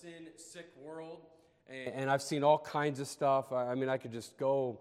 sin sick world, and I've seen all kinds of stuff. I mean, I could just go,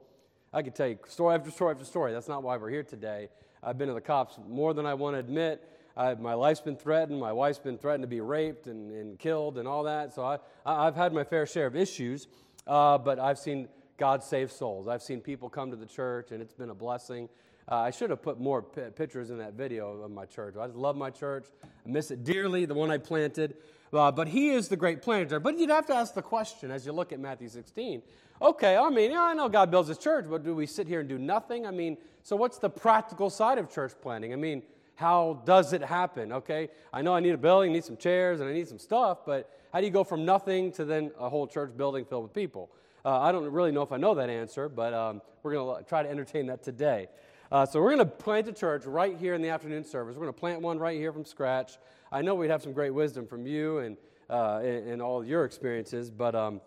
I could tell you story after story after story. That's not why we're here today. I've been to the cops more than I want to admit. I, my life's been threatened. My wife's been threatened to be raped and, and killed and all that. So I, I've had my fair share of issues, uh, but I've seen God save souls. I've seen people come to the church, and it's been a blessing. Uh, I should have put more p- pictures in that video of my church. I just love my church. I miss it dearly, the one I planted. Uh, but he is the great planter. But you'd have to ask the question as you look at Matthew 16. Okay, I mean, yeah, I know God builds his church, but do we sit here and do nothing? I mean, so what's the practical side of church planting? I mean, how does it happen? Okay, I know I need a building, I need some chairs, and I need some stuff, but how do you go from nothing to then a whole church building filled with people? Uh, I don't really know if I know that answer, but um, we're going to try to entertain that today. Uh, so we're going to plant a church right here in the afternoon service. We're going to plant one right here from scratch. I know we'd have some great wisdom from you and, uh, and, and, all your experiences, but, um,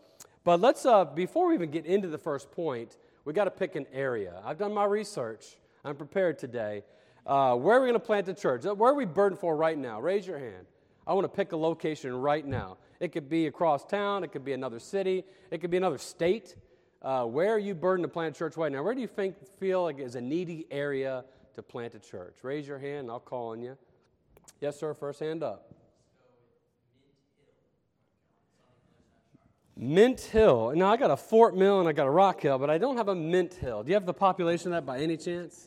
but let's, uh, before we even get into the first point, we got to pick an area. I've done my research. I'm prepared today. Uh, where are we going to plant the church? Where are we burdened for right now? Raise your hand. I want to pick a location right now. It could be across town, it could be another city, it could be another state. Uh, where are you burdened to plant a church right now? Where do you think, feel like is a needy area to plant a church? Raise your hand, I'll call on you. Yes, sir, first hand up. Mint Hill. Now, I got a Fort Mill and I got a Rock Hill, but I don't have a Mint Hill. Do you have the population of that by any chance?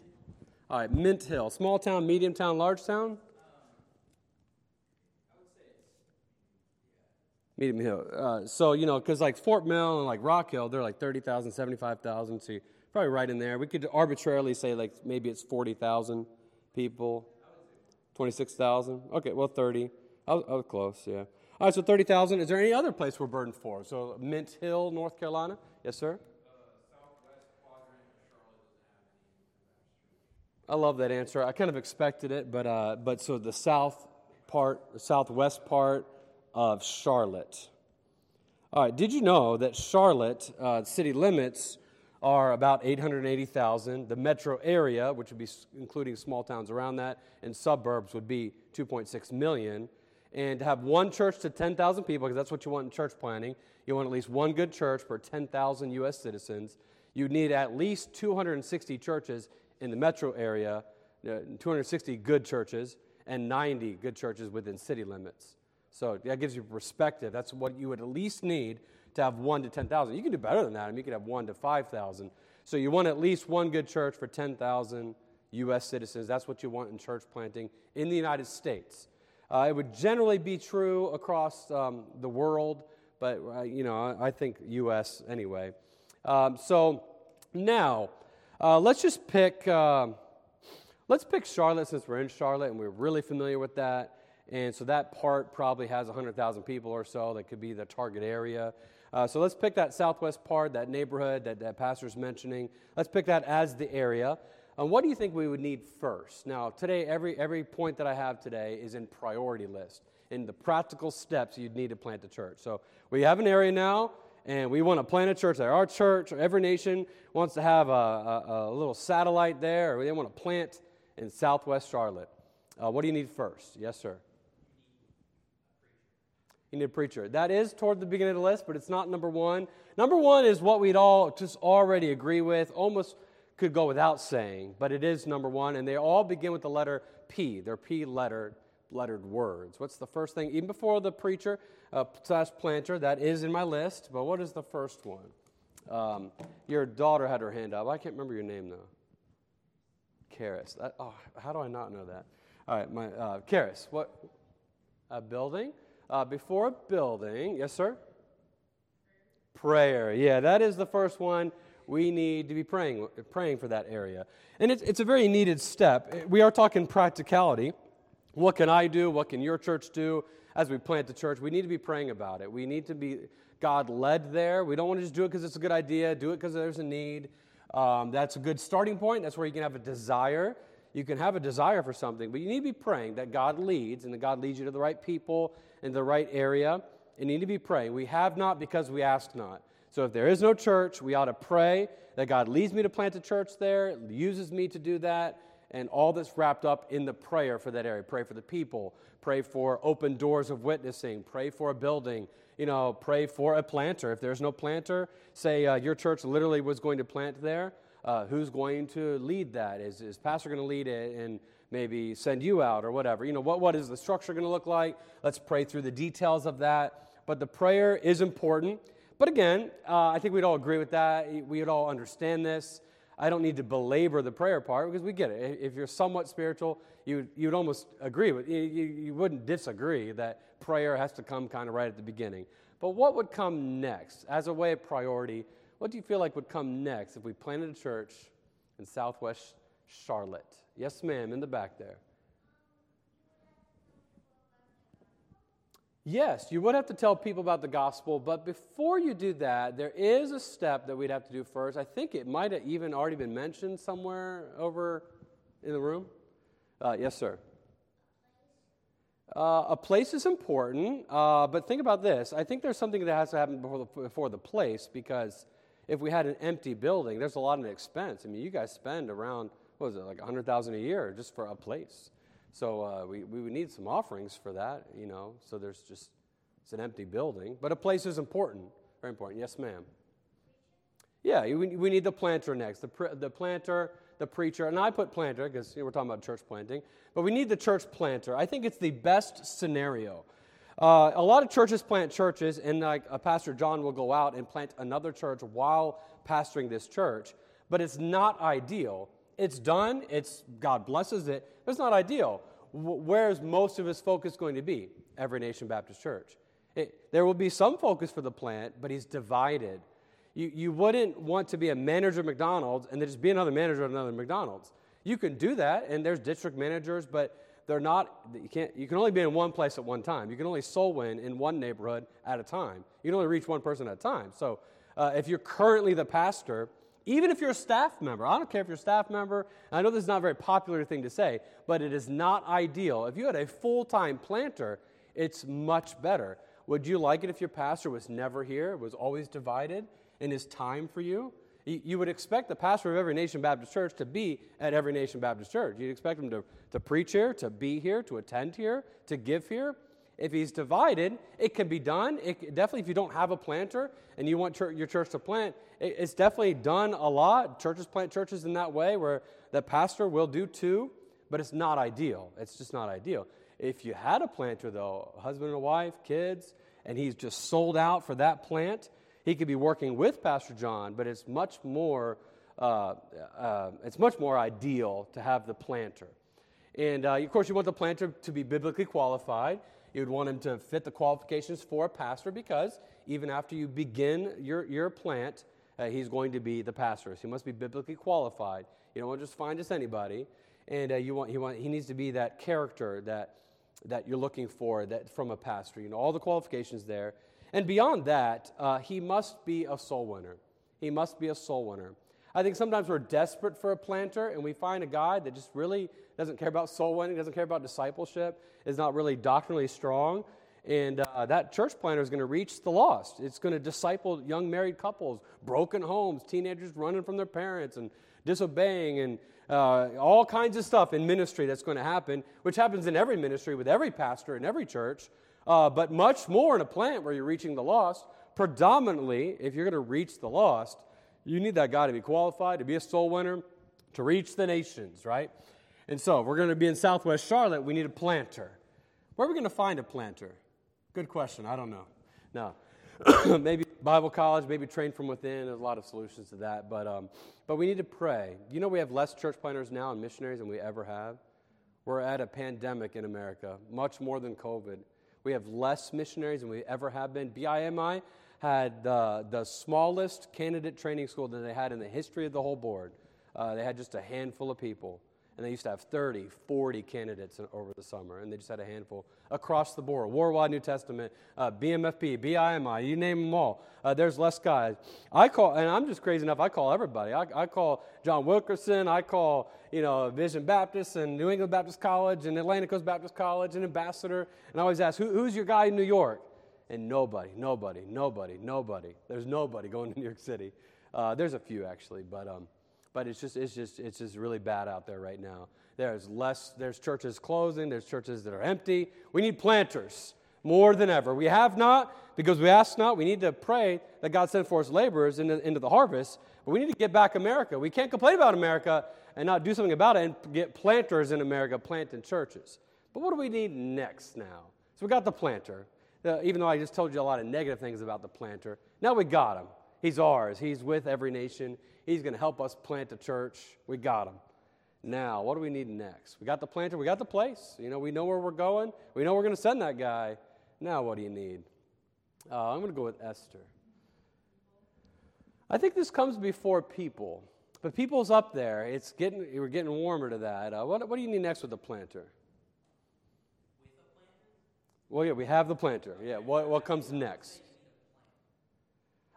All right, Mint Hill. Small town, medium town, large town? Medium Hill. Uh, so, you know, because like Fort Mill and like Rock Hill, they're like 30,000, 75,000. So, probably right in there. We could arbitrarily say like maybe it's 40,000 people. 26,000? Okay, well, 30. I was, I was close, yeah. All right, so 30,000. Is there any other place we're burdened for? So, Mint Hill, North Carolina? Yes, sir? I love that answer. I kind of expected it, but, uh, but so the south part, the southwest part, of Charlotte. All right, did you know that Charlotte uh, city limits are about 880,000? The metro area, which would be including small towns around that, and suburbs would be 2.6 million. And to have one church to 10,000 people, because that's what you want in church planting, you want at least one good church per 10,000 U.S. citizens. You need at least 260 churches in the metro area, uh, 260 good churches, and 90 good churches within city limits. So that gives you perspective. That's what you would at least need to have one to 10,000. You can do better than that. I mean, you could have one to 5,000. So you want at least one good church for 10,000 U.S. citizens. That's what you want in church planting in the United States. Uh, it would generally be true across um, the world, but, uh, you know, I, I, think U.S. anyway. Um, so now, uh, let's just pick, um, let's pick Charlotte since we're in Charlotte and we're really familiar with that. And so that part probably has 100,000 people or so that could be the target area. Uh, so let's pick that southwest part, that neighborhood that, that pastor's mentioning. Let's pick that as the area. Um, what do you think we would need first? Now, today, every, every point that I have today is in priority list, in the practical steps you'd need to plant a church. So we have an area now, and we want to plant a church there. Our church, or every nation wants to have a, a, a little satellite there, or they want to plant in southwest Charlotte. Uh, what do you need first? Yes, sir. You need a preacher. That is toward the beginning of the list, but it's not number one. Number one is what we'd all just already agree with, almost could go without saying, but it is number one, and they all begin with the letter P. They're P lettered, lettered words. What's the first thing? Even before the preacher uh, slash planter, that is in my list, but what is the first one? Um, your daughter had her hand up. I can't remember your name, though. Karis. oh, how do I not know that? All right, my uh, Karis. What? A building? Uh, before building, yes, sir? Prayer. Yeah, that is the first one. We need to be praying, praying for that area. And it's, it's a very needed step. We are talking practicality. What can I do? What can your church do as we plant the church? We need to be praying about it. We need to be God led there. We don't want to just do it because it's a good idea, do it because there's a need. Um, that's a good starting point. That's where you can have a desire. You can have a desire for something, but you need to be praying that God leads and that God leads you to the right people in the right area. You need to be praying. We have not because we ask not. So if there is no church, we ought to pray that God leads me to plant a church there, uses me to do that, and all that's wrapped up in the prayer for that area. Pray for the people, pray for open doors of witnessing, pray for a building, you know, pray for a planter. If there's no planter, say uh, your church literally was going to plant there, uh, who's going to lead that? Is, is pastor going to lead it and maybe send you out or whatever? You know, what, what is the structure going to look like? Let's pray through the details of that. But the prayer is important. But again, uh, I think we'd all agree with that. We would all understand this. I don't need to belabor the prayer part because we get it. If you're somewhat spiritual, you, you'd almost agree with, you, you wouldn't disagree that prayer has to come kind of right at the beginning. But what would come next as a way of priority? What do you feel like would come next if we planted a church in Southwest Charlotte? Yes, ma'am, in the back there. Yes, you would have to tell people about the gospel, but before you do that, there is a step that we'd have to do first. I think it might have even already been mentioned somewhere over in the room. Uh, yes, sir. Uh, a place is important, uh, but think about this. I think there's something that has to happen before the, before the place because if we had an empty building, there's a lot of expense. I mean, you guys spend around, what is it, like 100000 a year just for a place. So uh, we, we would need some offerings for that, you know. So there's just, it's an empty building. But a place is important, very important. Yes, ma'am. Yeah, we, we need the planter next. The, the planter, the preacher, and I put planter because you know, we're talking about church planting, but we need the church planter. I think it's the best scenario. Uh, a lot of churches plant churches, and like a pastor John will go out and plant another church while pastoring this church, but it's not ideal it's done, it's, God blesses it, but it's not ideal. Where is most of his focus going to be? Every Nation Baptist Church. It, there will be some focus for the plant, but he's divided. You, you wouldn't want to be a manager of McDonald's and then just be another manager of another McDonald's. You can do that, and there's district managers, but they're not, you, can't, you can only be in one place at one time. You can only soul win in one neighborhood at a time. You can only reach one person at a time. So uh, if you're currently the pastor, even if you're a staff member, I don't care if you're a staff member, I know this is not a very popular thing to say, but it is not ideal. If you had a full time planter, it's much better. Would you like it if your pastor was never here, was always divided in his time for you? You would expect the pastor of every Nation Baptist Church to be at every Nation Baptist Church. You'd expect him to, to preach here, to be here, to attend here, to give here. If he's divided, it can be done. It, definitely, if you don't have a planter and you want your church to plant, it, it's definitely done a lot. Churches plant churches in that way where the pastor will do two, but it's not ideal. It's just not ideal. If you had a planter, though, husband and wife, kids, and he's just sold out for that plant, he could be working with Pastor John, but it's much more, uh, uh, it's much more ideal to have the planter. And uh, of course, you want the planter to be biblically qualified. You would want him to fit the qualifications for a pastor because even after you begin your, your plant, uh, he's going to be the pastor. So he must be biblically qualified. You don't want to just find just anybody. And uh, you want, he, want, he needs to be that character that, that you're looking for that, from a pastor. You know, all the qualifications there. And beyond that, uh, he must be a soul winner. He must be a soul winner. I think sometimes we're desperate for a planter and we find a guy that just really doesn't care about soul winning, doesn't care about discipleship, is not really doctrinally strong. And uh, that church planter is going to reach the lost. It's going to disciple young married couples, broken homes, teenagers running from their parents and disobeying, and uh, all kinds of stuff in ministry that's going to happen, which happens in every ministry with every pastor in every church, uh, but much more in a plant where you're reaching the lost. Predominantly, if you're going to reach the lost, you need that guy to be qualified, to be a soul winner, to reach the nations, right? And so, we're going to be in Southwest Charlotte, we need a planter. Where are we going to find a planter? Good question. I don't know. No. maybe Bible college, maybe train from within. There's a lot of solutions to that. But, um, but we need to pray. You know, we have less church planters now and missionaries than we ever have. We're at a pandemic in America, much more than COVID. We have less missionaries than we ever have been. BIMI had the, the smallest candidate training school that they had in the history of the whole board. Uh, they had just a handful of people and they used to have 30, 40 candidates over the summer, and they just had a handful across the board. Worldwide New Testament, uh, BMFP, BIMI, you name them all. Uh, there's less guys. I call, and I'm just crazy enough, I call everybody. I, I, call John Wilkerson, I call, you know, Vision Baptist and New England Baptist College and Atlantic Coast Baptist College and Ambassador, and I always ask, Who, who's your guy in New York? And nobody, nobody, nobody, nobody. There's nobody going to New York City. Uh, there's a few, actually, but... Um, but it's just, it's just, it's just really bad out there right now. There's less, there's churches closing, there's churches that are empty. We need planters more than ever. We have not because we ask not. We need to pray that God send forth laborers into, into the harvest. But we need to get back America. We can't complain about America and not do something about it and get planters in America planting churches. But what do we need next now? So we got the planter. Uh, even though I just told you a lot of negative things about the planter, now we got him. He's ours. He's with every nation. He's going to help us plant a church. We got him. Now, what do we need next? We got the planter. We got the place. You know, we know where we're going. We know we're going to send that guy. Now, what do you need? Uh, I'm going to go with Esther. I think this comes before people, but people's up there. It's getting we're getting warmer to that. Uh, what, what do you need next with the planter? Well, yeah, we have the planter. Yeah, what, what comes next?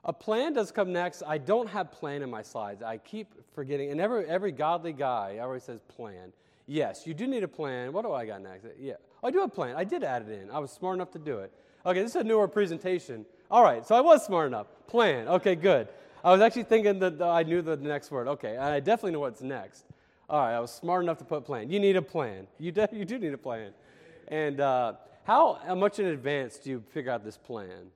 A plan does come next. I don't have plan in my slides. I keep forgetting. And every, every godly guy always says plan. Yes, you do need a plan. What do I got next? Yeah, I do have a plan. I did add it in. I was smart enough to do it. Okay, this is a newer presentation. All right, so I was smart enough. Plan. Okay, good. I was actually thinking that I knew the next word. Okay, I definitely know what's next. All right, I was smart enough to put plan. You need a plan. You, de- you do need a plan. And uh, how much in advance do you figure out this plan?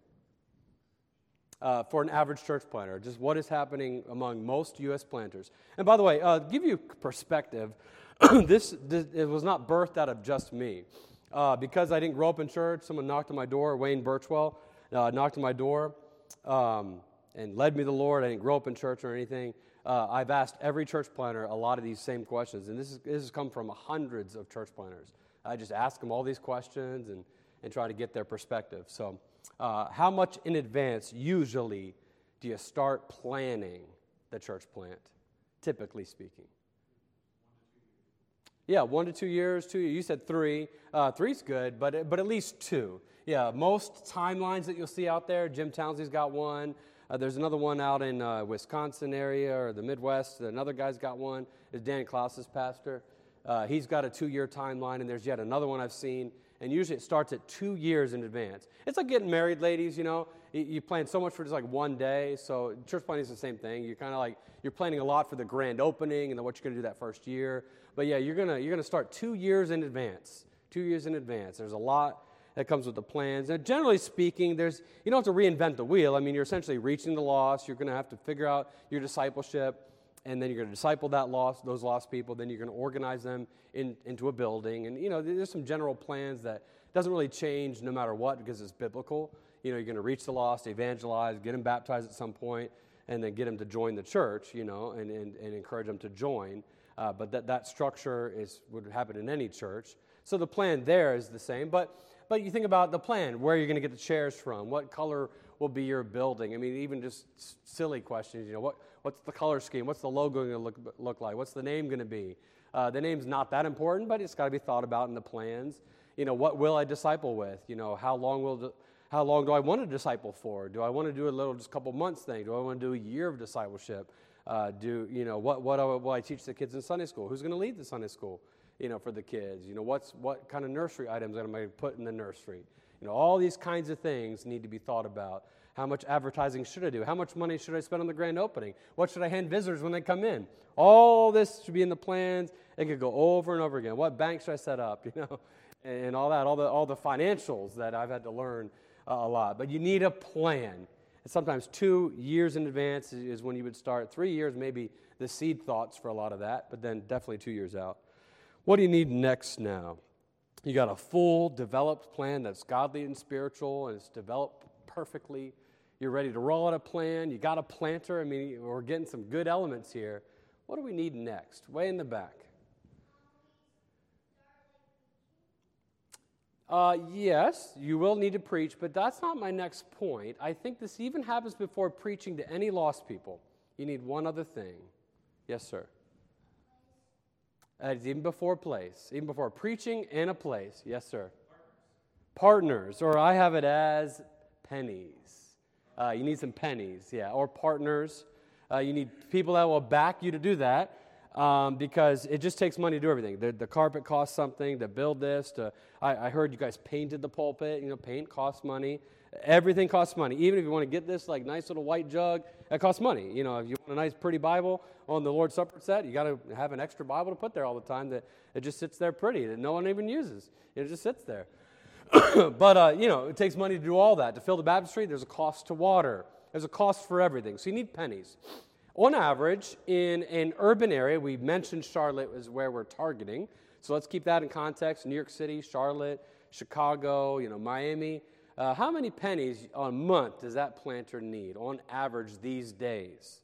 Uh, for an average church planter, just what is happening among most U.S. planters. And by the way, uh, give you perspective, this, this, it was not birthed out of just me. Uh, because I didn't grow up in church, someone knocked on my door, Wayne Birchwell uh, knocked on my door um, and led me to the Lord. I didn't grow up in church or anything. Uh, I've asked every church planter a lot of these same questions, and this, is, this has come from hundreds of church planters. I just ask them all these questions and, and try to get their perspective. So, uh, how much in advance usually do you start planning the church plant, typically speaking? Yeah, one to two years. Two. You said three. Uh, three's good, but but at least two. Yeah, most timelines that you'll see out there. Jim Townsley's got one. Uh, there's another one out in uh, Wisconsin area or the Midwest. Another guy's got one. Is Dan Klaus's pastor. Uh, he's got a two-year timeline, and there's yet another one I've seen. And usually it starts at two years in advance. It's like getting married, ladies. You know, you, plan so much for just like one day. So church planning is the same thing. You're kind of like you're planning a lot for the grand opening and then what you're going to do that first year. But yeah, you're gonna you're gonna start two years in advance. Two years in advance. There's a lot that comes with the plans. And generally speaking, there's you don't have to reinvent the wheel. I mean, you're essentially reaching the lost. You're gonna have to figure out your discipleship, and then you're gonna disciple that lost those lost people. Then you're gonna organize them in, into a building. And you know, there's some general plans that doesn't really change no matter what because it's biblical. You know, you're gonna reach the lost, evangelize, get them baptized at some point, and then get them to join the church. You know, and and, and encourage them to join. Uh, but that, that structure is, would happen in any church. So the plan there is the same. But, but you think about the plan where you're going to get the chairs from, what color will be your building. I mean, even just silly questions, you know, what, what's the color scheme? What's the logo going to look, look like? What's the name going to be? Uh, the name's not that important, but it's got to be thought about in the plans. You know, what will I disciple with? You know, how long will how long do I want to disciple for? Do I want to do a little, just couple months thing? Do I want to do a year of discipleship? Uh, do you know what what will I teach the kids in Sunday school? Who's going to lead the Sunday school? You know, for the kids. You know, what's what kind of nursery items am I going to put in the nursery? You know, all these kinds of things need to be thought about. How much advertising should I do? How much money should I spend on the grand opening? What should I hand visitors when they come in? All this should be in the plans. It could go over and over again. What bank should I set up? You know, and all that, all the all the financials that I've had to learn uh, a lot. But you need a plan. And sometimes two years in advance is when you would start. Three years, maybe the seed thoughts for a lot of that, but then definitely two years out. What do you need next now? You got a full developed plan that's godly and spiritual and it's developed perfectly. You're ready to roll out a plan. You got a planter. I mean, we're getting some good elements here. What do we need next? Way in the back. Uh, yes, you will need to preach, but that's not my next point. I think this even happens before preaching to any lost people. You need one other thing. Yes, sir. Uh, even before place, even before preaching and a place. Yes, sir. Partners, partners or I have it as pennies. Uh, you need some pennies, yeah, or partners. Uh, you need people that will back you to do that. um, because it just takes money to do everything. The, the carpet costs something to build this. To, I, I, heard you guys painted the pulpit. You know, paint costs money. Everything costs money. Even if you want to get this like nice little white jug, it costs money. You know, if you want a nice pretty Bible on the Lord's Supper set, you got to have an extra Bible to put there all the time that it just sits there pretty that no one even uses. It just sits there. but uh, you know, it takes money to do all that. To fill the baptistry, there's a cost to water. There's a cost for everything. So you need pennies. On average, in an urban area, we mentioned Charlotte is where we're targeting. So let's keep that in context. New York City, Charlotte, Chicago, you know, Miami. Uh, how many pennies a month does that planter need on average these days?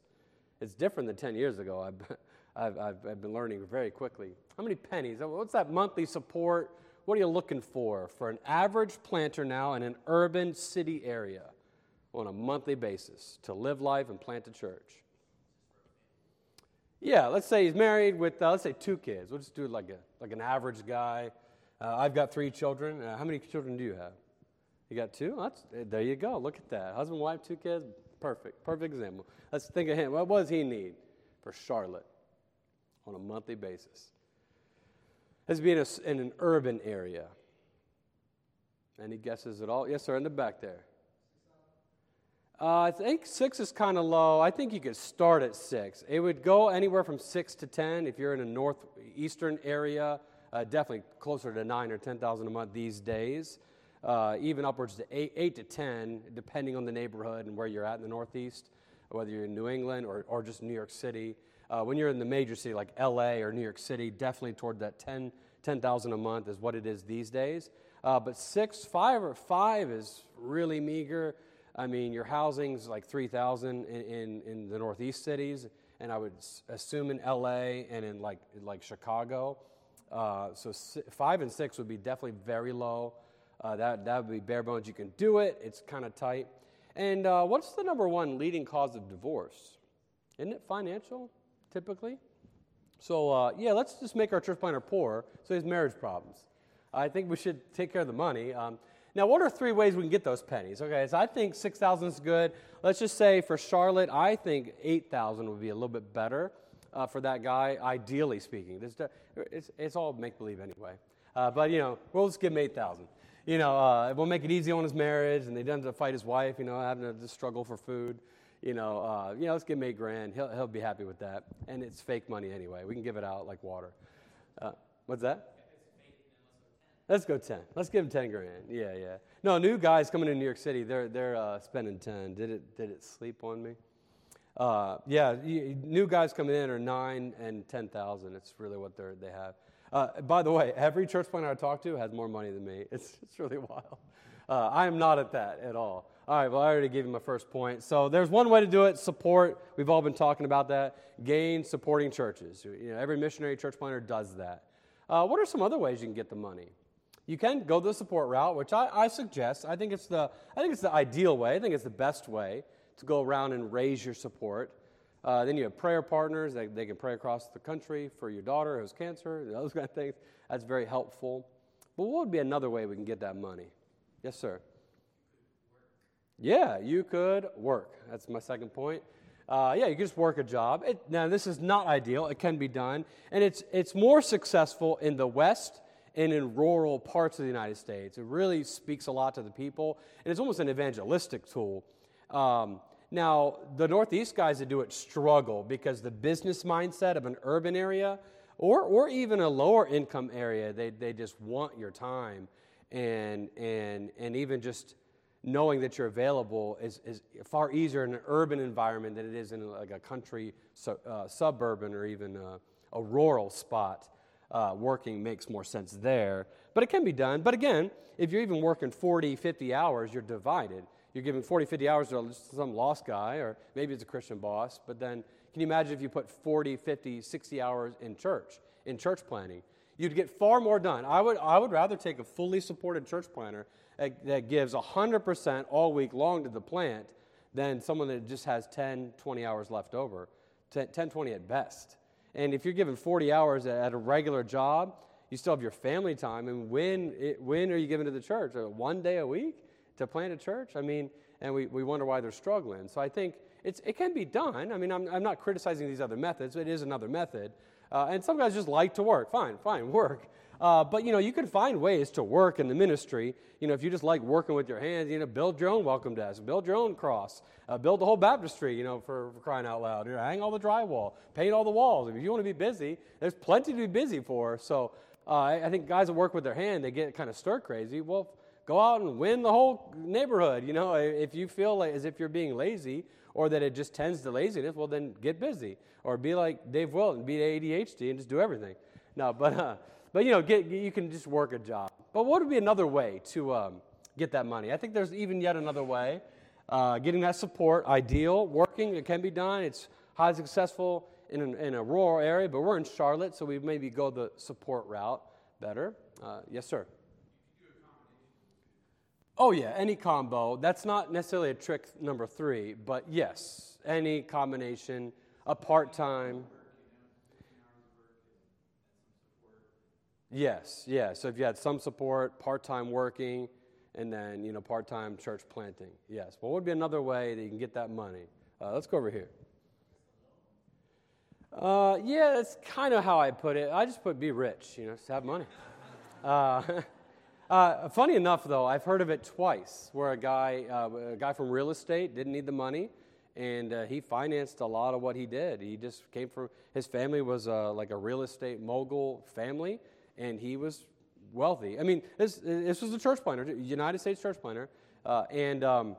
It's different than 10 years ago. I've, I've, I've, I've been learning very quickly. How many pennies? What's that monthly support? What are you looking for for an average planter now in an urban city area on a monthly basis to live life and plant a church? Yeah, let's say he's married with, uh, let's say, two kids. We'll just do it like, a, like an average guy. Uh, I've got three children. Uh, how many children do you have? You got two? That's, eh, there you go. Look at that. Husband, wife, two kids. Perfect. Perfect example. Let's think of him. What does he need for Charlotte on a monthly basis? Let's be in, a, in an urban area. Any guesses at all? Yes, sir, in the back there. Uh, I think six is kind of low. I think you could start at six. It would go anywhere from six to ten if you're in a northeastern area. Uh, definitely closer to nine or ten thousand a month these days. Uh, even upwards to eight, eight to ten, depending on the neighborhood and where you're at in the Northeast, whether you're in New England or, or just New York City. Uh, when you're in the major city like LA or New York City, definitely toward that 10 10,000 a month is what it is these days. Uh, but six, five, or five is really meager. I mean, your housing's like 3,000 in, in, in, the Northeast cities, and I would assume in LA and in like, like Chicago. Uh, so five and six would be definitely very low. Uh, that, that would be bare bones. You can do it, it's kind of tight. And uh, what's the number one leading cause of divorce? Isn't it financial, typically? So, uh, yeah, let's just make our church planter poor so he has marriage problems. I think we should take care of the money. Um, now, what are three ways we can get those pennies? Okay, so I think 6,000 is good. Let's just say for Charlotte, I think 8,000 would be a little bit better uh, for that guy, ideally speaking. This, it's, it's all make believe anyway. Uh, but, you know, we'll just give him 8,000. You know, uh, we'll make it easy on his marriage, and they don't have to fight his wife, you know, having to struggle for food you know, uh, you know, let's give him eight grand. He'll, he'll be happy with that. And it's fake money anyway. We can give it out like water. Uh, what's that? Let's go 10. Let's give him 10 grand. Yeah, yeah. No, new guys coming to New York City, they're, they're uh, spending 10. Did it, did it sleep on me? Uh, yeah, new guys coming in are 9 and 10,000. It's really what they're, they have. Uh, by the way, every church planter I talk to has more money than me. It's, it's really wild. Uh, I am not at that at all. All right, well, I already gave you my first point. So there's one way to do it support. We've all been talking about that. Gain supporting churches. You know, every missionary church planter does that. Uh, what are some other ways you can get the money? You can go the support route, which I, I suggest. I think, it's the, I think it's the ideal way. I think it's the best way to go around and raise your support. Uh, then you have prayer partners. They, they can pray across the country for your daughter who has cancer, those kind of things. That's very helpful. But what would be another way we can get that money? Yes, sir. Yeah, you could work. That's my second point. Uh, yeah, you can just work a job. It, now, this is not ideal. It can be done. And it's, it's more successful in the West and in rural parts of the United States. It really speaks a lot to the people, and it's almost an evangelistic tool. Um, now, the Northeast guys that do it struggle because the business mindset of an urban area or, or even a lower income area, they, they just want your time and, and, and even just knowing that you're available is, is far easier in an urban environment than it is in like a country, uh, suburban, or even a, a rural spot. Uh, working makes more sense there. But it can be done. But again, if you're even working 40, 50 hours, you're divided. You're giving 40, 50 hours to some lost guy, or maybe it's a Christian boss. But then, can you imagine if you put 40, 50, 60 hours in church, in church planting? You'd get far more done. I would, I would rather take a fully supported church planter that gives 100% all week long to the plant than someone that just has 10, 20 hours left over, 10, 20 at best. And if you're given 40 hours at a regular job, you still have your family time. And when, it, when are you given to the church? Uh, one day a week to plant a church? I mean, and we, we wonder why they're struggling. So I think it's, it can be done. I mean, I'm, I'm not criticizing these other methods, it is another method. Uh, and some guys just like to work. Fine, fine, work. Uh, but you know, you can find ways to work in the ministry. You know, if you just like working with your hands, you know, build your own welcome desk, build your own cross, uh, build the whole baptistry. You know, for, for crying out loud, you know, hang all the drywall, paint all the walls. If you want to be busy, there's plenty to be busy for. So uh, I, I think guys that work with their hand, they get kind of stir crazy. Well, go out and win the whole neighborhood. You know, if you feel like as if you're being lazy or that it just tends to laziness, well, then get busy or be like Dave Wilton, be ADHD and just do everything. No, but uh, but you know, get, you can just work a job. But what would be another way to um, get that money? I think there's even yet another way. Uh, getting that support, ideal, working, it can be done. It's highly successful in, an, in a rural area, but we're in Charlotte, so we maybe go the support route better. Uh, yes, sir. Oh, yeah, any combo. That's not necessarily a trick number three, but yes, any combination, a part time. Yes, yes. So if you had some support, part time working, and then you know part time church planting. Yes. What would be another way that you can get that money? Uh, let's go over here. Uh, yeah, that's kind of how I put it. I just put be rich, you know, just have money. Uh, uh, funny enough, though, I've heard of it twice where a guy, uh, a guy from real estate didn't need the money, and uh, he financed a lot of what he did. He just came from his family was uh, like a real estate mogul family, and he was wealthy. I mean, this, this was a church planter, United States church planter, uh, and um,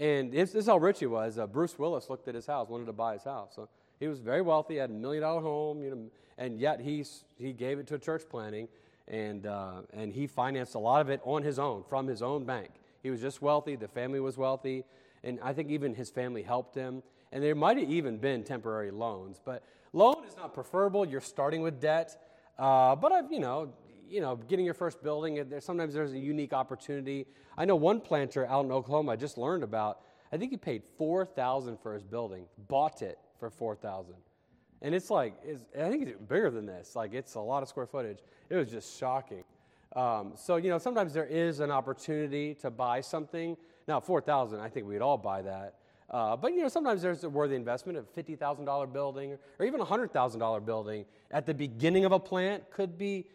and this, this, is how rich he was. Uh, Bruce Willis looked at his house, wanted to buy his house. So he was very wealthy, had a million dollar home, you know, and yet he he gave it to a church planting, and uh, and he financed a lot of it on his own from his own bank. He was just wealthy. The family was wealthy, and I think even his family helped him. And there might have even been temporary loans, but loan is not preferable. You're starting with debt. Uh, but I've, you know, you know, getting your first building, there, sometimes there's a unique opportunity. I know one planter out in Oklahoma I just learned about, I think he paid 4000 for his building, bought it for 4000 And it's like, it's, I think it's bigger than this. Like, it's a lot of square footage. It was just shocking. Um, so, you know, sometimes there is an opportunity to buy something. Now, 4000 I think we'd all buy that. Uh, but you know, sometimes there's a worthy investment. A fifty thousand dollar building, or even a hundred thousand dollar building at the beginning of a plant could be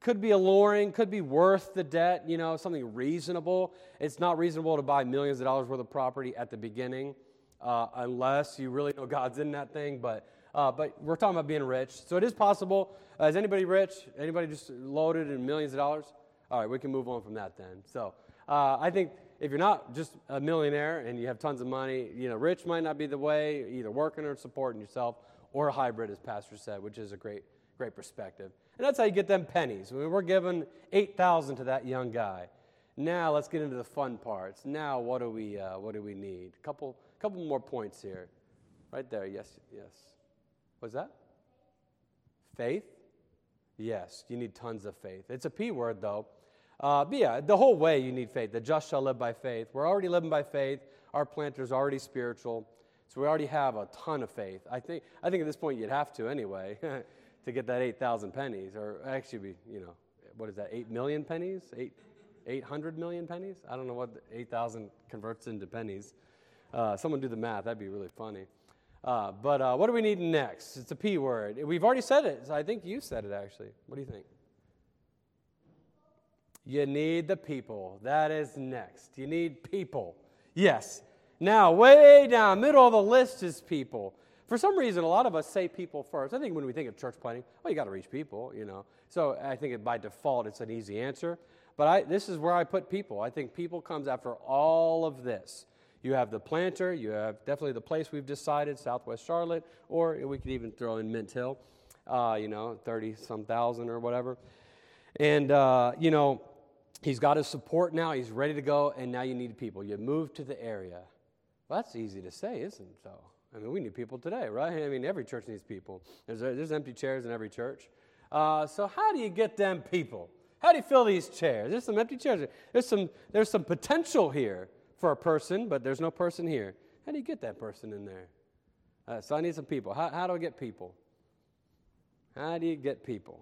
could be alluring, could be worth the debt. You know, something reasonable. It's not reasonable to buy millions of dollars worth of property at the beginning, uh, unless you really know God's in that thing. But uh, but we're talking about being rich, so it is possible. Uh, is anybody rich? Anybody just loaded in millions of dollars? All right, we can move on from that then. So uh, I think if you're not just a millionaire and you have tons of money, you know, rich might not be the way, either working or supporting yourself, or a hybrid, as Pastor said, which is a great, great perspective. And that's how you get them pennies. We're giving 8000 to that young guy. Now let's get into the fun parts. Now what do we, uh, what do we need? A couple, couple more points here. Right there, yes, yes. What's that? Faith? Yes, you need tons of faith. It's a P word, though. Uh, but yeah, the whole way you need faith. The just shall live by faith. We're already living by faith. Our planter's already spiritual. So we already have a ton of faith. I think, I think at this point you'd have to anyway to get that 8,000 pennies. Or actually, be, you know, what is that, 8 million pennies? 8, 800 million pennies? I don't know what 8,000 converts into pennies. Uh, someone do the math. That'd be really funny. Uh, but uh, what do we need next? It's a P word. We've already said it. So I think you said it actually. What do you think? You need the people. That is next. You need people. Yes. Now, way down, middle of the list is people. For some reason, a lot of us say people first. I think when we think of church planting, well, you got to reach people, you know. So I think by default, it's an easy answer. But I, this is where I put people. I think people comes after all of this. You have the planter, you have definitely the place we've decided, Southwest Charlotte, or we could even throw in Mint Hill, uh, you know, 30 some thousand or whatever. And, uh, you know, He's got his support now. He's ready to go, and now you need people. You move to the area. Well, that's easy to say, isn't it? So, I mean, we need people today, right? I mean, every church needs people. There's, there's empty chairs in every church. Uh, so, how do you get them people? How do you fill these chairs? There's some empty chairs. There's some, there's some potential here for a person, but there's no person here. How do you get that person in there? Uh, so, I need some people. How, how do I get people? How do you get people?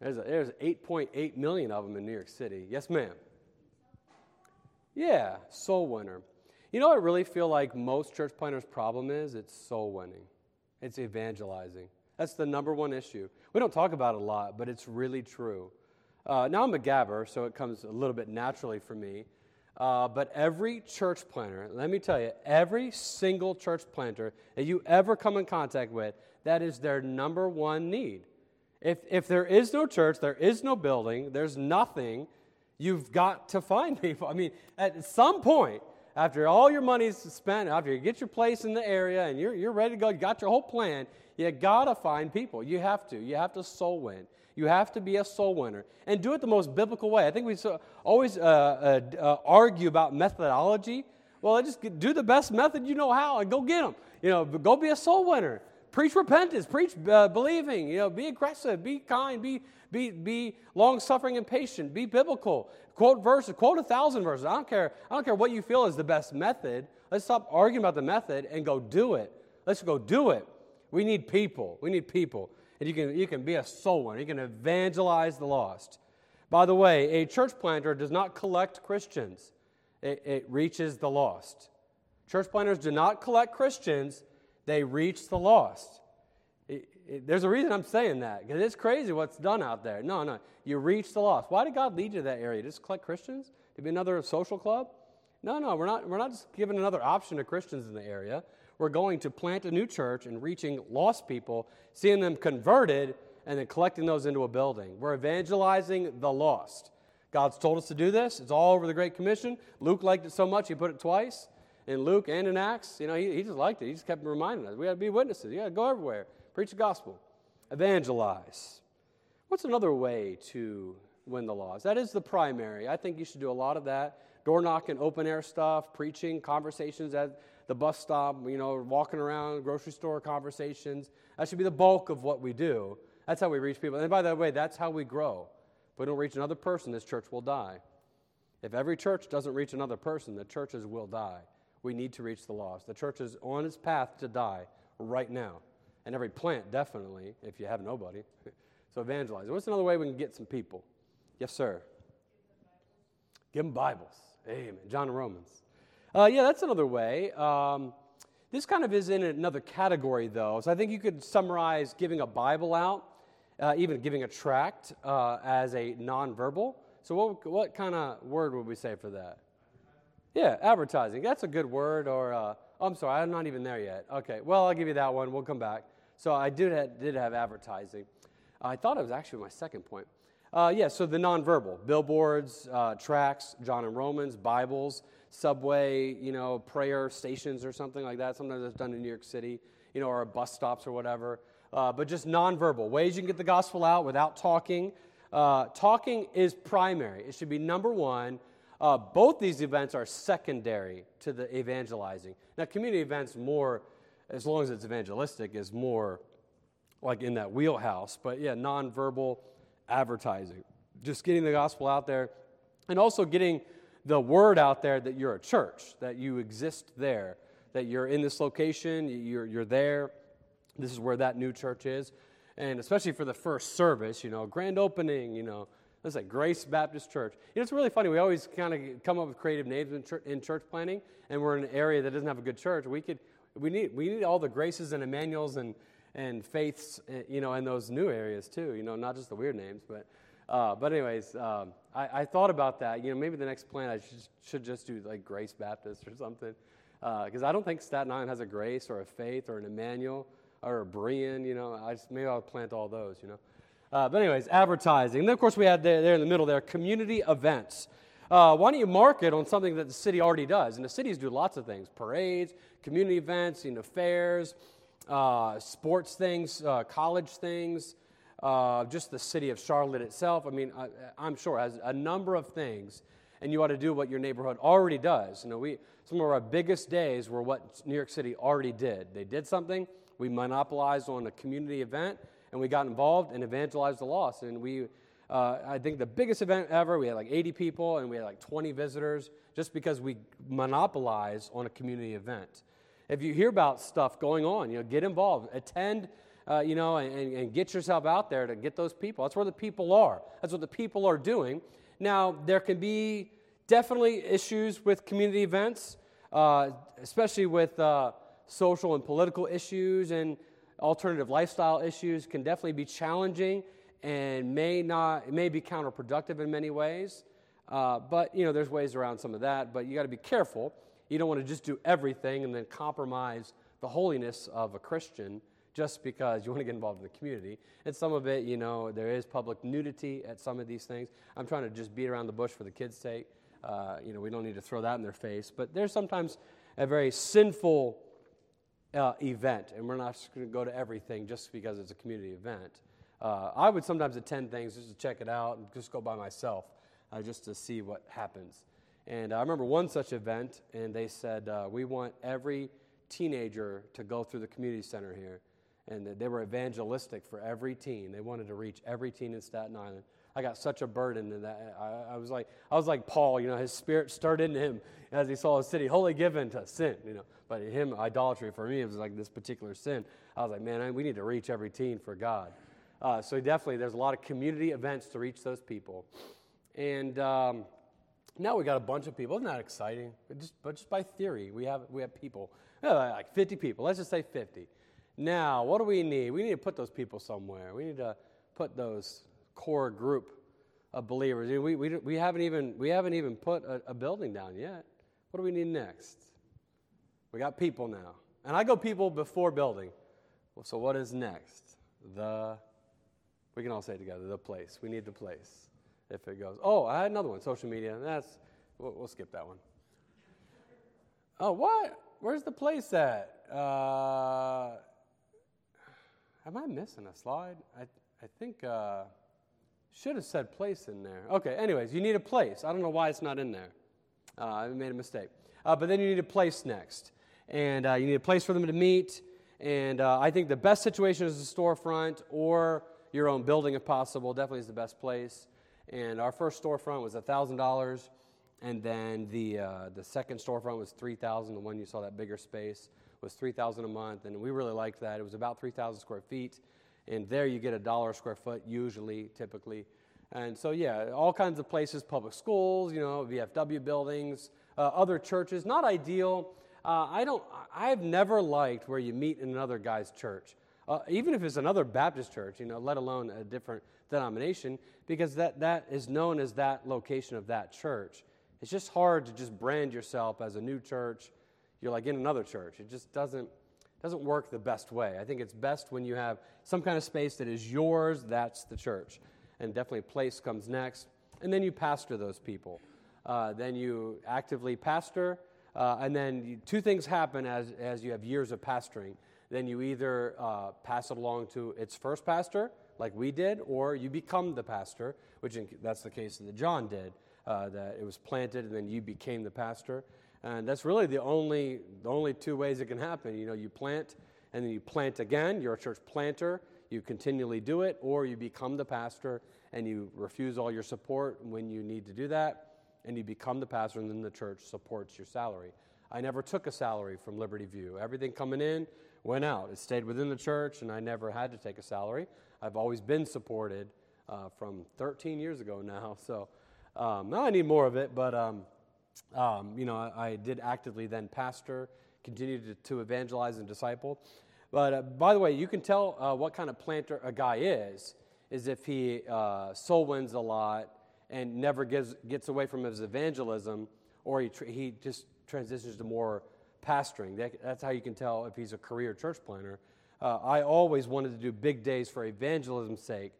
There's, a, there's 8.8 million of them in New York City. Yes, ma'am. Yeah, soul winner. You know, I really feel like most church planters' problem is it's soul winning, it's evangelizing. That's the number one issue. We don't talk about it a lot, but it's really true. Uh, now I'm a gabber, so it comes a little bit naturally for me. Uh, but every church planter, let me tell you, every single church planter that you ever come in contact with, that is their number one need. If, if there is no church, there is no building, there's nothing, you've got to find people. I mean, at some point, after all your money's spent, after you get your place in the area and you're, you're ready to go, you got your whole plan, you got to find people. You have to. You have to soul win. You have to be a soul winner and do it the most biblical way. I think we always uh, uh, uh, argue about methodology. Well, just do the best method you know how and go get them. You know, go be a soul winner. Preach repentance. Preach uh, believing. You know, be aggressive. Be kind. Be be be long suffering and patient. Be biblical. Quote verses. Quote a thousand verses. I don't care. I don't care what you feel is the best method. Let's stop arguing about the method and go do it. Let's go do it. We need people. We need people. And you can, you can be a soul winner. You can evangelize the lost. By the way, a church planter does not collect Christians, it, it reaches the lost. Church planters do not collect Christians, they reach the lost. It, it, there's a reason I'm saying that, because it's crazy what's done out there. No, no, you reach the lost. Why did God lead you to that area? Just collect Christians? To be another social club? No, no, we're not, we're not just giving another option to Christians in the area we're going to plant a new church and reaching lost people, seeing them converted, and then collecting those into a building. We're evangelizing the lost. God's told us to do this. It's all over the Great Commission. Luke liked it so much, he put it twice in Luke and in Acts. You know, he, he just liked it. He just kept reminding us we got to be witnesses. You got to go everywhere, preach the gospel, evangelize. What's another way to win the lost? That is the primary. I think you should do a lot of that door knocking, open air stuff, preaching, conversations at the bus stop, you know, walking around, grocery store conversations. That should be the bulk of what we do. That's how we reach people. And by the way, that's how we grow. If we don't reach another person, this church will die. If every church doesn't reach another person, the churches will die. We need to reach the lost. The church is on its path to die right now. And every plant, definitely, if you have nobody. so evangelize. What's another way we can get some people? Yes, sir. Give them Bibles. Amen. John and Romans. Uh, yeah, that's another way. Um, this kind of is in another category, though. So I think you could summarize giving a Bible out, uh, even giving a tract uh, as a nonverbal. So, what, what kind of word would we say for that? Yeah, advertising. That's a good word. Or, uh, I'm sorry, I'm not even there yet. Okay, well, I'll give you that one. We'll come back. So, I did have, did have advertising. I thought it was actually my second point. Uh, yeah, so the nonverbal billboards, uh, tracts, John and Romans, Bibles subway, you know, prayer stations or something like that. Sometimes it's done in New York City, you know, or bus stops or whatever. Uh, but just nonverbal ways you can get the gospel out without talking. Uh, talking is primary, it should be number one. Uh, both these events are secondary to the evangelizing. Now, community events, more, as long as it's evangelistic, is more like in that wheelhouse. But yeah, nonverbal advertising, just getting the gospel out there, and also getting the word out there that you're a church, that you exist there, that you're in this location, you're, you're there. This is where that new church is. And especially for the first service, you know, grand opening, you know, let's say Grace Baptist Church. You know, it's really funny. We always kind of come up with creative names in church, in church planting, and we're in an area that doesn't have a good church. We could, we need, we need all the graces and Emmanuels and, and faiths, eh, you know, in those new areas too. You know, not just the weird names, but uh, but anyways, um, I, I, thought about that. You know, maybe the next plan I should, should just do like Grace Baptist or something, because uh, I don't think Staten Island has a Grace or a Faith or an Emmanuel or a Berean. You know, I just, maybe I'll plant all those. You know, uh, but anyways, advertising. And then of course we had there, there in the middle there community events. Uh, why don't you market on something that the city already does? And the cities do lots of things: parades, community events, you know, fairs, uh, sports things, uh, college things uh, just the city of Charlotte itself. I mean, I, am sure has a number of things, and you ought to do what your neighborhood already does. You know, we some of our biggest days were what New York City already did. They did something. We monopolized on a community event, and we got involved and evangelized the lost. And we, uh, I think, the biggest event ever. We had like 80 people, and we had like 20 visitors, just because we monopolize on a community event. If you hear about stuff going on, you know, get involved, attend uh, you know, and, and get yourself out there to get those people. That's where the people are. That's what the people are doing. Now, there can be definitely issues with community events, uh, especially with uh, social and political issues. And alternative lifestyle issues can definitely be challenging and may not may be counterproductive in many ways. Uh, but you know, there's ways around some of that. But you got to be careful. You don't want to just do everything and then compromise the holiness of a Christian just because you want to get involved in the community. And some of it, you know, there is public nudity at some of these things. I'm trying to just beat around the bush for the kids' sake. Uh, you know, we don't need to throw that in their face. But there's sometimes a very sinful uh, event, and we're not going to go to everything just because it's a community event. Uh, I would sometimes attend things just to check it out and just go by myself, uh, just to see what happens. And I remember one such event, and they said, uh, We want every teenager to go through the community center here. And they were evangelistic for every teen. They wanted to reach every teen in Staten Island. I got such a burden in that. I, I, was like, I was like Paul, you know, his spirit stirred into him as he saw a city wholly given to sin, you know. But him, idolatry for me, it was like this particular sin. I was like, man, I, we need to reach every teen for God. Uh, so definitely, there's a lot of community events to reach those people. And um, now we got a bunch of people. Isn't that exciting? But just, but just by theory, we have, we have people, like 50 people. Let's just say 50. Now, what do we need? We need to put those people somewhere. We need to put those core group of believers. We, we, we, haven't, even, we haven't even put a, a building down yet. What do we need next? We got people now. And I go people before building. So what is next? The, we can all say together, the place. We need the place. If it goes, oh, I had another one, social media. That's, we'll, we'll skip that one. Oh, what? Where's the place at? Uh, am I missing a slide? I, I think. Uh, should have said place in there. Okay, anyways, you need a place. I don't know why it's not in there. Uh, I made a mistake. Uh, but then you need a place next. And uh, you need a place for them to meet. And uh, I think the best situation is a storefront or your own building if possible. Definitely is the best place. And our first storefront was $1,000. And then the, uh, the second storefront was 3000 The one you saw that bigger space was 3000 a month. And we really liked that. It was about 3,000 square feet and there you get a dollar a square foot usually, typically. And so, yeah, all kinds of places, public schools, you know, VFW buildings, uh, other churches. Not ideal. Uh, I don't. I've never liked where you meet in another guy's church, uh, even if it's another Baptist church, you know, let alone a different denomination, because that that is known as that location of that church. It's just hard to just brand yourself as a new church. You're like in another church. It just doesn't doesn't work the best way. I think it's best when you have some kind of space that is yours, that's the church. And definitely place comes next. And then you pastor those people. Uh, then you actively pastor. Uh, and then you, two things happen as, as you have years of pastoring. Then you either uh, pass it along to its first pastor, like we did, or you become the pastor, which in, that's the case that John did. Uh, that it was planted and then you became the pastor. And that's really the only, the only two ways it can happen. You know, you plant and then you plant again. You're a church planter. You continually do it, or you become the pastor and you refuse all your support when you need to do that, and you become the pastor, and then the church supports your salary. I never took a salary from Liberty View. Everything coming in went out. It stayed within the church, and I never had to take a salary. I've always been supported uh, from 13 years ago now. So um, now I need more of it, but um, um, you know, I, I, did actively then pastor, continued to, to evangelize and disciple. But uh, by the way, you can tell uh, what kind of planter a guy is, is if he uh, soul wins a lot and never gives, gets away from his evangelism, or he, he just transitions to more pastoring. That, that's how you can tell if he's a career church planter. Uh, I always wanted to do big days for evangelism's sake.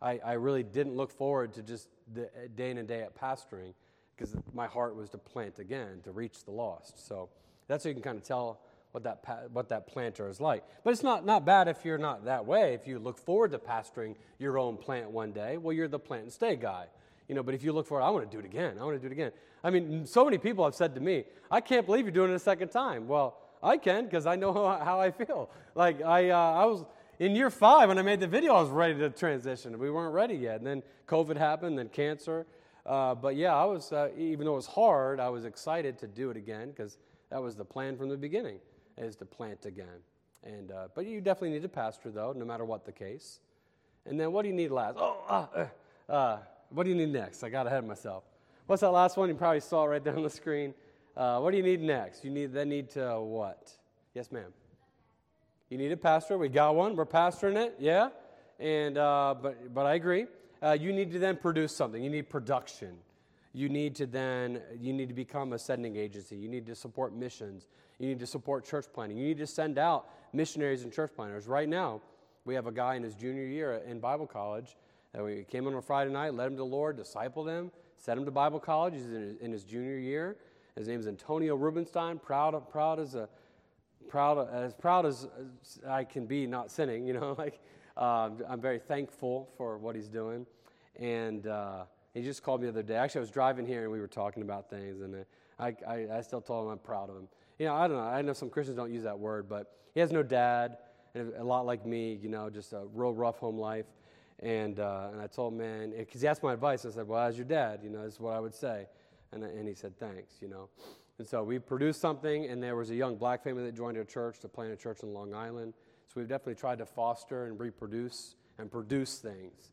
I, I really didn't look forward to just the day in and day out pastoring because my heart was to plant again, to reach the lost. So that's how you can kind of tell what that, what that planter is like. But it's not, not bad if you're not that way. If you look forward to pastoring your own plant one day, well, you're the plant and stay guy. You know, but if you look forward, I want to do it again. I want to do it again. I mean, so many people have said to me, I can't believe you're doing it a second time. Well, I can because I know how, how, I feel. Like I, uh, I was in year five when I made the video, I was ready to transition. We weren't ready yet. And then COVID happened, then cancer. Uh, but yeah, I was, uh, even though it was hard, I was excited to do it again because that was the plan from the beginning, is to plant again. And, uh, but you definitely need a pastor, though, no matter what the case. And then what do you need last? Oh, uh, uh, what do you need next? I got ahead of myself. What's that last one? You probably saw it right there on the screen. what do you need next? You need then need to what? Yes, ma'am. You need a pastor. We got one. We're pastoring it, yeah. And but but I agree. Uh, you need to then produce something. You need production. You need to then you need to become a sending agency. You need to support missions. You need to support church planting. You need to send out missionaries and church planters. Right now, we have a guy in his junior year in Bible college that we came in on a Friday night, led him to the Lord, discipled him, sent him to Bible college. He's in his, in his junior year. His name is Antonio Rubenstein. Proud, proud as a proud as proud as I can be, not sinning. You know, like uh, I'm very thankful for what he's doing, and uh, he just called me the other day. Actually, I was driving here and we were talking about things, and I, I, I still told him I'm proud of him. You know, I don't know. I know some Christians don't use that word, but he has no dad, and a lot like me. You know, just a real rough home life. And, uh, and I told him, man, because he asked my advice. I said, well, as your dad, you know, this is what I would say. And, and he said, thanks, you know. And so we produced something, and there was a young black family that joined our church to plant a church in Long Island. We've definitely tried to foster and reproduce and produce things.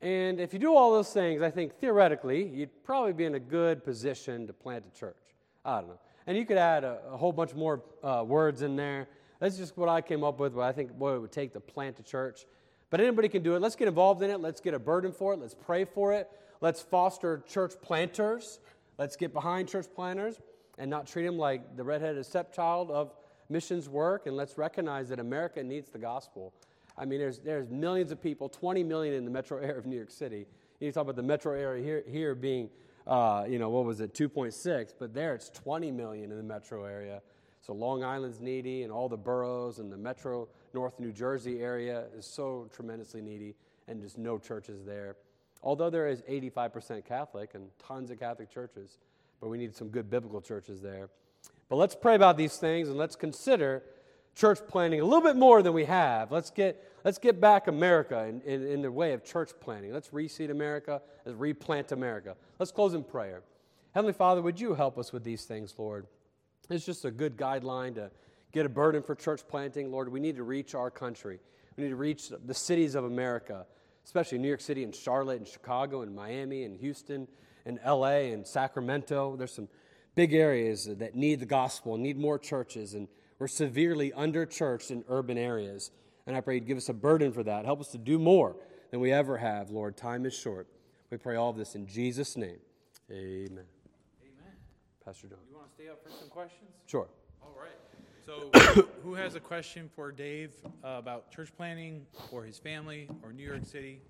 And if you do all those things, I think theoretically, you'd probably be in a good position to plant a church. I don't know. And you could add a, a whole bunch more uh, words in there. That's just what I came up with, what I think what it would take to plant a church. But anybody can do it. Let's get involved in it. Let's get a burden for it. Let's pray for it. Let's foster church planters. Let's get behind church planters and not treat them like the redheaded stepchild of missions work. And let's recognize that America needs the gospel. I mean, there's, there's millions of people, 20 million in the metro area of New York City. You talk about the metro area here, here being, uh, you know, what was it, 2.6, but there it's 20 million in the metro area. So Long Island's needy, and all the boroughs and the metro North New Jersey area is so tremendously needy, and just no churches there. Although there is 85% Catholic and tons of Catholic churches, but we need some good biblical churches there. But let's pray about these things and let's consider church planting a little bit more than we have. Let's get, let's get back America in, in, in the way of church planting. Let's reseed America, let's replant America. Let's close in prayer. Heavenly Father, would you help us with these things, Lord? It's just a good guideline to get a burden for church planting. Lord, we need to reach our country. We need to reach the cities of America, especially New York City and Charlotte and Chicago and Miami and Houston and LA and Sacramento. There's some big areas that need the gospel and need more churches, and we're severely underchurched in urban areas. And I pray you'd give us a burden for that. Help us to do more than we ever have, Lord. Time is short. We pray all of this in Jesus' name. Amen. Amen. Pastor John. You want to stay up for some questions? Sure. All right. So, who has a question for Dave about church planting or his family or New York City?